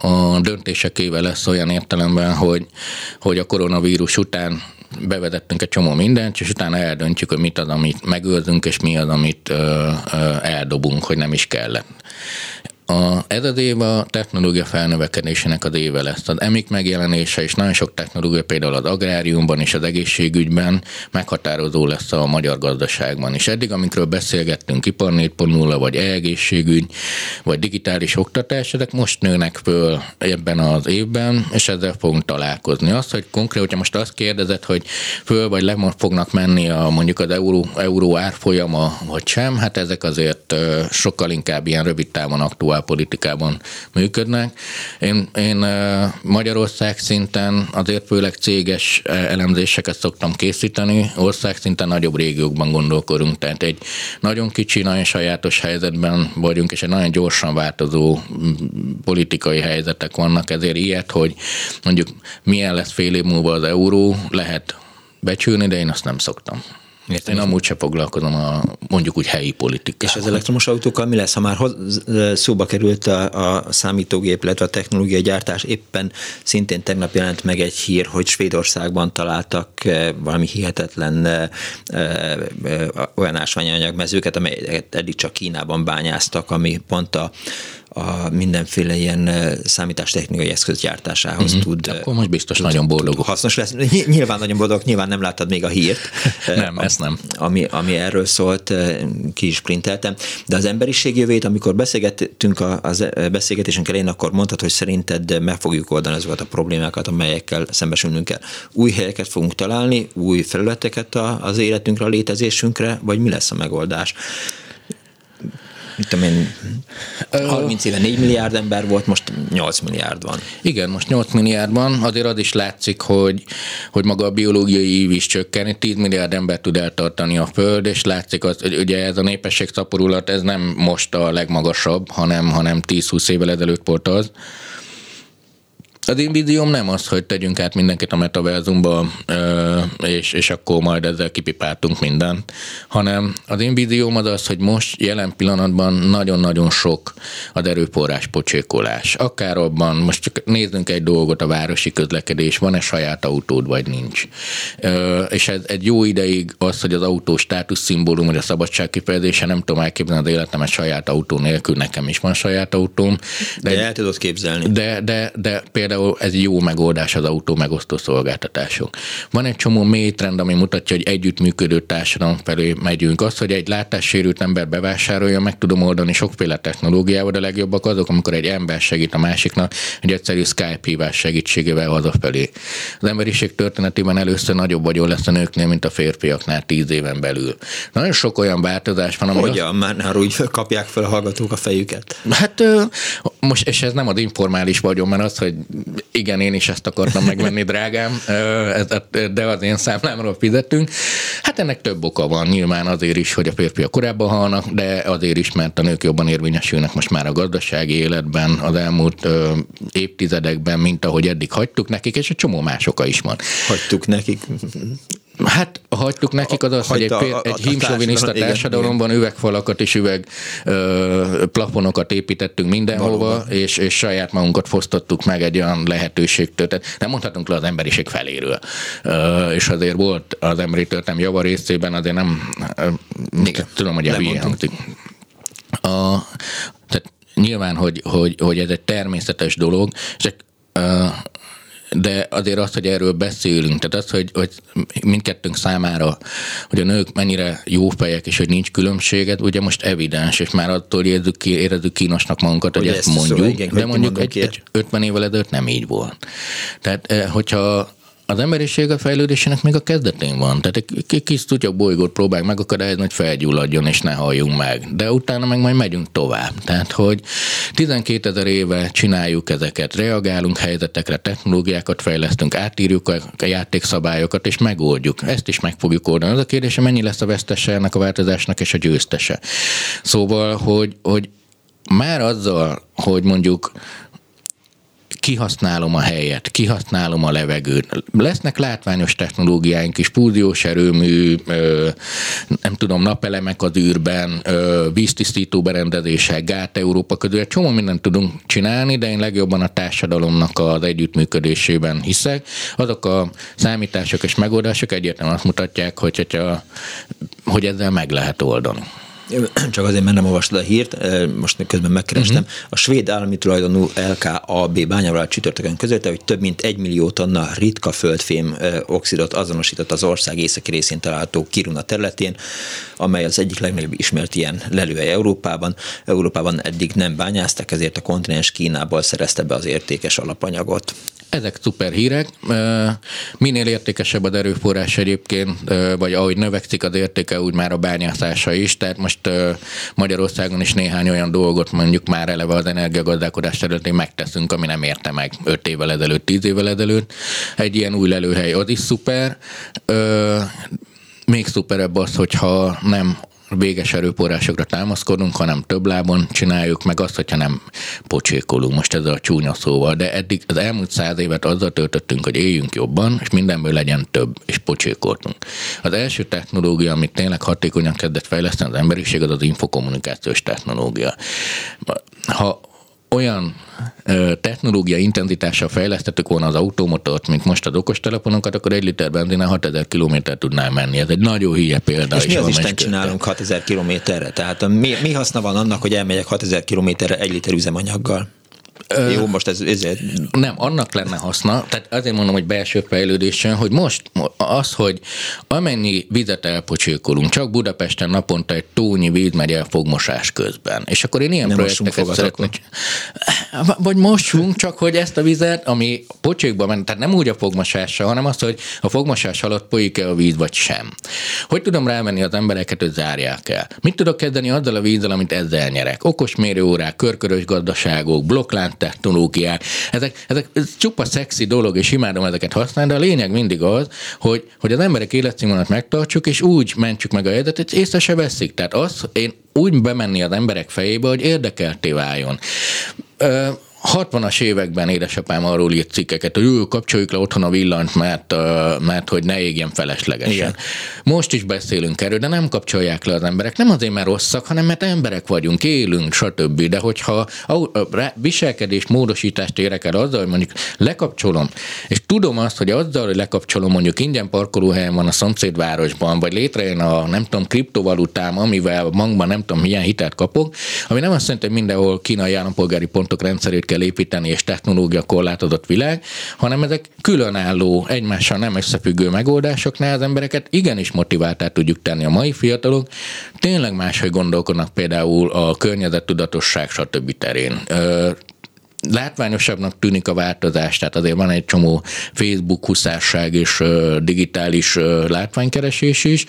Speaker 3: a döntésekével lesz olyan értelemben, hogy, hogy a koronavírus után bevezettünk egy csomó mindent, és utána eldöntjük, hogy mit az, amit megőrzünk, és mi az, amit eldobunk, hogy nem is kellett. A, ez az év a technológia felnövekedésének az éve lesz. Az emik megjelenése és nagyon sok technológia például az agráriumban és az egészségügyben meghatározó lesz a magyar gazdaságban is. Eddig, amikről beszélgettünk, ipar 4.0, vagy egészségügy, vagy digitális oktatás, ezek most nőnek föl ebben az évben, és ezzel fogunk találkozni. Azt, hogy konkrét, hogyha most azt kérdezed, hogy föl vagy le fognak menni a mondjuk az euró, euró árfolyama, vagy sem, hát ezek azért sokkal inkább ilyen rövid távon aktuális politikában működnek. Én, én Magyarország szinten azért főleg céges elemzéseket szoktam készíteni, ország szinten nagyobb régiókban gondolkodunk, tehát egy nagyon kicsi, nagyon sajátos helyzetben vagyunk, és egy nagyon gyorsan változó politikai helyzetek vannak, ezért ilyet, hogy mondjuk milyen lesz fél év múlva az euró, lehet becsülni, de én azt nem szoktam. Értem, én amúgy sem foglalkozom a mondjuk úgy helyi politikával.
Speaker 2: És az elektromos autókkal mi lesz, ha már szóba került a, a számítógép, illetve a technológiai gyártás, éppen szintén tegnap jelent meg egy hír, hogy Svédországban találtak valami hihetetlen olyan ásványanyagmezőket, amelyeket eddig csak Kínában bányáztak, ami pont a a mindenféle ilyen számítástechnikai eszköz gyártásához mm-hmm. tud.
Speaker 3: Akkor most biztos tud, nagyon boldog.
Speaker 2: Hasznos lesz. Nyilván nagyon boldog, nyilván nem láttad még a hírt.
Speaker 3: nem, a, ezt nem.
Speaker 2: Ami, ami erről szólt, ki is printeltem. De az emberiség jövőjét, amikor beszélgettünk a, az beszélgetésünk elején, akkor mondtad, hogy szerinted meg fogjuk oldani azokat a problémákat, amelyekkel szembesülnünk kell. Új helyeket fogunk találni, új felületeket az életünkre, a létezésünkre, vagy mi lesz a megoldás? Mit tudom én, 30 éve 4 milliárd ember volt, most 8 milliárd van.
Speaker 3: Igen, most 8 milliárd van, azért az is látszik, hogy, hogy maga a biológiai ív is csökken, 10 milliárd ember tud eltartani a Föld, és látszik, az, hogy ugye ez a népesség szaporulat, ez nem most a legmagasabb, hanem, hanem 10-20 évvel ezelőtt volt az. Az én vízióm nem az, hogy tegyünk át mindenkit a metaverzumba, és, és akkor majd ezzel kipipáltunk mindent, hanem az én vízióm az az, hogy most jelen pillanatban nagyon-nagyon sok az erőforrás pocsékolás. Akár abban, most csak nézzünk egy dolgot, a városi közlekedés, van-e saját autód, vagy nincs. És ez egy jó ideig az, hogy az autó státusz szimbólum, vagy a szabadság kifejezése, nem tudom elképzelni az életemet saját autó nélkül, nekem is van saját autóm.
Speaker 2: De, de el tudod képzelni.
Speaker 3: De, de, de például például ez jó megoldás az autó megosztó szolgáltatások. Van egy csomó mély trend, ami mutatja, hogy együttműködő társadalom felé megyünk. Az, hogy egy látássérült ember bevásárolja, meg tudom oldani sokféle technológiával, de legjobbak azok, amikor egy ember segít a másiknak, egy egyszerű Skype hívás segítségével hazafelé. Az emberiség történetében először nagyobb vagyon lesz a nőknél, mint a férfiaknál tíz éven belül. Nagyon sok olyan változás van,
Speaker 2: ami. Hogyan? Azt... Már úgy kapják fel a hallgatók a fejüket?
Speaker 3: Hát most, és ez nem az informális vagyon, mert az, hogy igen, én is ezt akartam megvenni, drágám, de az én számlámról fizettünk. Hát ennek több oka van, nyilván azért is, hogy a férfiak korábban halnak, de azért is, mert a nők jobban érvényesülnek most már a gazdasági életben az elmúlt évtizedekben, mint ahogy eddig hagytuk nekik, és egy csomó más oka is van.
Speaker 2: Hagytuk nekik.
Speaker 3: Hát hagytuk nekik az az, hogy egy, a, egy hímsoviniszta társadalomban üvegfalakat és üveg ö, plafonokat építettünk mindenhova, Valóban. és, és saját magunkat fosztottuk meg egy olyan lehetőségtől. Tehát nem mondhatunk le az emberiség feléről. Ö, és azért volt az emberi történelem java részében, azért nem ö, tudom, hogy a hülyén hangzik. A, tehát nyilván, hogy, hogy, hogy ez egy természetes dolog, és de azért az, hogy erről beszélünk, tehát az, hogy, hogy mindkettőnk számára, hogy a nők mennyire jó fejek, és hogy nincs különbséget, ugye most evidens, és már attól érezzük, ki, érezzük kínosnak magunkat, hogy, hogy ezt mondjuk, szóval, igen, de mondjuk egy, egy 50 évvel ezelőtt nem így volt. Tehát, eh, hogyha az emberiség a fejlődésének még a kezdetén van. Tehát egy kis tudja bolygót próbálj megakadályozni, hogy felgyulladjon és ne halljunk meg. De utána meg majd megyünk tovább. Tehát, hogy 12 ezer éve csináljuk ezeket, reagálunk helyzetekre, technológiákat fejlesztünk, átírjuk a játékszabályokat és megoldjuk. Ezt is meg fogjuk oldani. Az a kérdés, mennyi lesz a vesztese ennek a változásnak és a győztese. Szóval, hogy, hogy már azzal, hogy mondjuk kihasználom a helyet, kihasználom a levegőt. Lesznek látványos technológiáink is, fúziós erőmű, nem tudom, napelemek az űrben, víztisztító berendezések, gát Európa közül, egy csomó mindent tudunk csinálni, de én legjobban a társadalomnak az együttműködésében hiszek. Azok a számítások és megoldások egyértelműen azt mutatják, hogy, hogyha, hogy ezzel meg lehet oldani.
Speaker 2: Csak azért, mert nem olvastad a hírt, most közben megkerestem. Uh-huh. A svéd állami tulajdonú LKAB bányával csütörtökön közölte, hogy több mint egy millió tonna ritka földfém oxidot azonosított az ország északi részén található Kiruna területén, amely az egyik legnagyobb ismert ilyen lelőhely Európában. Európában eddig nem bányáztak, ezért a kontinens Kínából szerezte be az értékes alapanyagot.
Speaker 3: Ezek szuper hírek. Minél értékesebb az erőforrás egyébként, vagy ahogy növekszik az értéke, úgy már a bányászása is. Tehát most Magyarországon is néhány olyan dolgot mondjuk már eleve az energiagazdálkodás területén megteszünk, ami nem érte meg 5 évvel ezelőtt, 10 évvel ezelőtt. Egy ilyen új lelőhely az is szuper. Még szuperebb az, hogyha nem véges erőforrásokra támaszkodunk, hanem több lábon csináljuk, meg azt, hogyha nem pocsékolunk, most ez a csúnya szóval, de eddig az elmúlt száz évet azzal töltöttünk, hogy éljünk jobban, és mindenből legyen több, és pocsékoltunk. Az első technológia, amit tényleg hatékonyan kezdett fejleszteni az emberiség, az az infokommunikációs technológia. Ha olyan technológia intenzitással fejlesztettük volna az automotort, mint most az okostelefonokat, akkor egy liter benzine 6000 km tudnál menni. Ez egy nagyon hülye példa.
Speaker 2: És mi az Isten csinálunk 6000 kilométerre? Tehát mi, mi haszna van annak, hogy elmegyek 6000 kilométerre egy liter üzemanyaggal? Jó, most ez, ezért...
Speaker 3: Nem, annak lenne haszna, tehát azért mondom, hogy belső fejlődésen, hogy most az, hogy amennyi vizet elpocsékolunk, csak Budapesten naponta egy tónyi víz megy el fogmosás közben. És akkor én ilyen Nem projekteket szeretnék. Vagy mosunk, csak hogy ezt a vizet, ami pocsékba ment, tehát nem úgy a fogmosással, hanem azt, hogy a fogmosás alatt folyik-e a víz, vagy sem. Hogy tudom rávenni az embereket, hogy zárják el? Mit tudok kezdeni azzal a vízzel, amit ezzel nyerek? Okos mérőórák, körkörös gazdaságok, blokklánc technológiák, ezek, ezek ez csupa szexi dolog, és imádom ezeket használni, de a lényeg mindig az, hogy, hogy az emberek életszínvonalat megtartsuk, és úgy mentsük meg a helyzetet, hogy észre se veszik. Tehát az, én úgy bemenni az emberek fejébe, hogy érdekelté váljon. 60-as években édesapám arról írt cikkeket, hogy ő kapcsoljuk le otthon a villant, mert, mert hogy ne égjen feleslegesen. Igen. Most is beszélünk erről, de nem kapcsolják le az emberek. Nem azért, mert rosszak, hanem mert emberek vagyunk, élünk, stb. De hogyha a viselkedés módosítást érek el azzal, hogy mondjuk lekapcsolom, és tudom azt, hogy azzal, hogy lekapcsolom, mondjuk ingyen parkolóhelyen van a szomszédvárosban, vagy létrejön a nem tudom, kriptovalutám, amivel a bankban nem tudom milyen hitelt kapok, ami nem azt jelenti, hogy mindenhol kínai állampolgári pontok rendszerét kell építeni, és technológia korlátozott világ, hanem ezek különálló, egymással nem összefüggő megoldásoknál az embereket igenis motiváltá tudjuk tenni. A mai fiatalok tényleg máshogy gondolkodnak például a környezettudatosság, stb. terén látványosabbnak tűnik a változás, tehát azért van egy csomó Facebook huszárság és digitális látványkeresés is,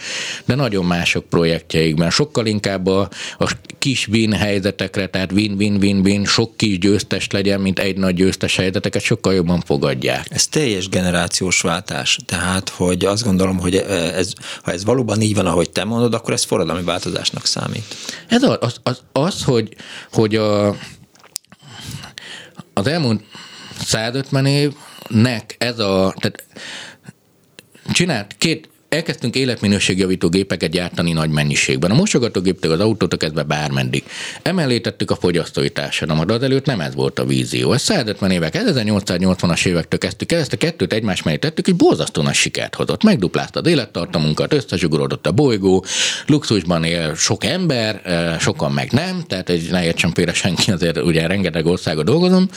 Speaker 3: de nagyon mások projektjeikben. Sokkal inkább a, a kis win helyzetekre, tehát win-win-win-win, sok kis győztes legyen, mint egy nagy győztes helyzeteket sokkal jobban fogadják.
Speaker 2: Ez teljes generációs váltás, tehát hogy azt gondolom, hogy ez, ha ez valóban így van, ahogy te mondod, akkor ez forradalmi változásnak számít.
Speaker 3: Ez az, az, az, az hogy, hogy a az elmúlt 150 évnek ez a, tehát csinált két, elkezdtünk életminőségjavító gépeket gyártani nagy mennyiségben. A mosogatógéptől az autótól kezdve bármeddig. Emellé tettük a fogyasztói társadalmat, de azelőtt nem ez volt a vízió. Ez 150 évek, 1880-as évektől kezdtük el, ezt a kettőt egymás mellé tettük, hogy borzasztó nagy sikert hozott. Megduplázta az élettartamunkat, összezsugorodott a bolygó, luxusban él sok ember, sokan meg nem, tehát egy ne értsem félre senki, azért ugye rengeteg országot dolgozom,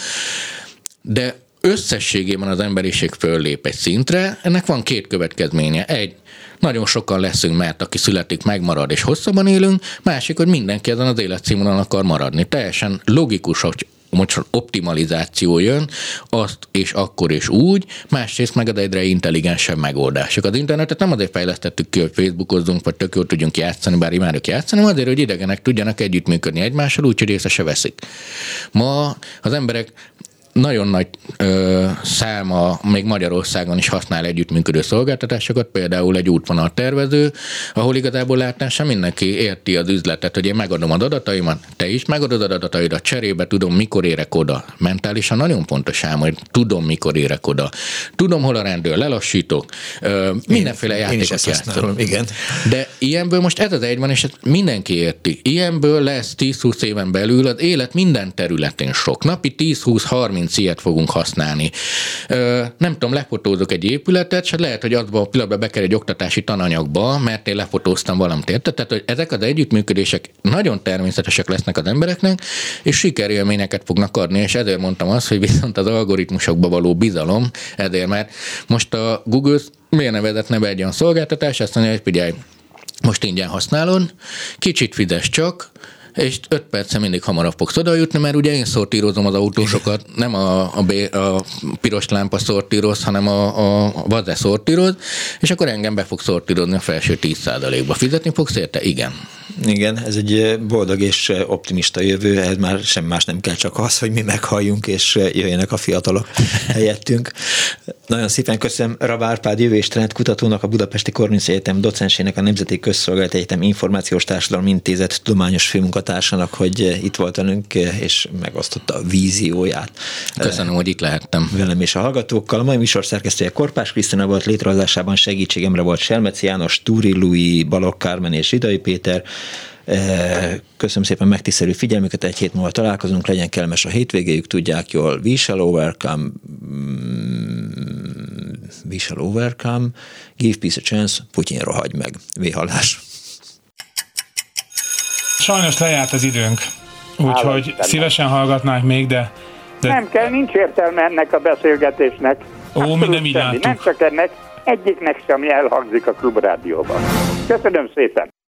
Speaker 3: de összességében az emberiség föllép egy szintre, ennek van két következménye. Egy, nagyon sokan leszünk, mert aki születik, megmarad és hosszabban élünk, másik, hogy mindenki ezen az életszínvonalon akar maradni. Teljesen logikus, hogy most optimalizáció jön, azt és akkor és úgy, másrészt meg az egyre intelligensebb megoldások. Az internetet nem azért fejlesztettük ki, hogy Facebookozzunk, vagy tök jól tudjunk játszani, bár imádok játszani, hanem azért, hogy idegenek tudjanak együttműködni egymással, úgyhogy észre se veszik. Ma az emberek nagyon nagy ö, száma még Magyarországon is használ együttműködő szolgáltatásokat, például egy útvonal tervező, ahol igazából látnán sem mindenki érti az üzletet, hogy én megadom az adataimat, te is megadod az adataidat, cserébe tudom, mikor érek oda. Mentálisan nagyon fontos ám, hogy tudom, mikor érek oda. Tudom, hol a rendőr, lelassítok, ö, mindenféle játékot játszom.
Speaker 2: Igen.
Speaker 3: De ilyenből most ez az egy van, és ezt mindenki érti. Ilyenből lesz 10-20 éven belül az élet minden területén sok. Napi 10-20-30 30 ilyet fogunk használni. Nem tudom, lefotózok egy épületet, és lehet, hogy abban a pillanatban bekerül egy oktatási tananyagba, mert én lefotóztam valamit, érted? Tehát, hogy ezek az együttműködések nagyon természetesek lesznek az embereknek, és sikerélményeket fognak adni, és ezért mondtam azt, hogy viszont az algoritmusokba való bizalom, ezért, mert most a Google miért nevezett be egy olyan szolgáltatás, azt mondja, hogy figyelj, most ingyen használod, kicsit fizes csak, és öt perce mindig hamarabb fogsz oda jutni, mert ugye én szortírozom az autósokat, nem a, a, B, a piros lámpa szortíroz, hanem a, a vaze szortíroz, és akkor engem be fog szortírozni a felső 10%-ba. Fizetni fogsz érte? Igen.
Speaker 2: Igen, ez egy boldog és optimista jövő, ez már sem más nem kell, csak az, hogy mi meghalljunk, és jöjjenek a fiatalok helyettünk. Nagyon szépen köszönöm Rab Árpád jövő és kutatónak, a Budapesti Korvinsz Egyetem docensének, a Nemzeti Közszolgálat Egyetem Információs Társadalom Intézet tudományos főmunkatársának, hogy itt volt velünk, és megosztotta a vízióját.
Speaker 3: Köszönöm, hogy itt lehettem.
Speaker 2: Velem és a hallgatókkal. A mai műsor szerkesztője Korpás Krisztina volt, létrehozásában segítségemre volt Selmeci János, Túri Lui, Balogh Kármen és Idai Péter. Köszönöm szépen megtisztelő figyelmüket, egy hét múlva találkozunk, legyen kellemes a hétvégéjük, tudják jól, we shall overcome, mm, we shall overcome, give peace a chance, Putyin rohagy meg. Véhallás.
Speaker 1: Sajnos lejárt az időnk, úgyhogy szívesen hallgatnánk még, de De... Nem kell, nincs értelme ennek a beszélgetésnek.
Speaker 4: Ó, mi nem így
Speaker 1: Nem csak ennek, egyiknek sem elhangzik a klubrádióban. Köszönöm szépen!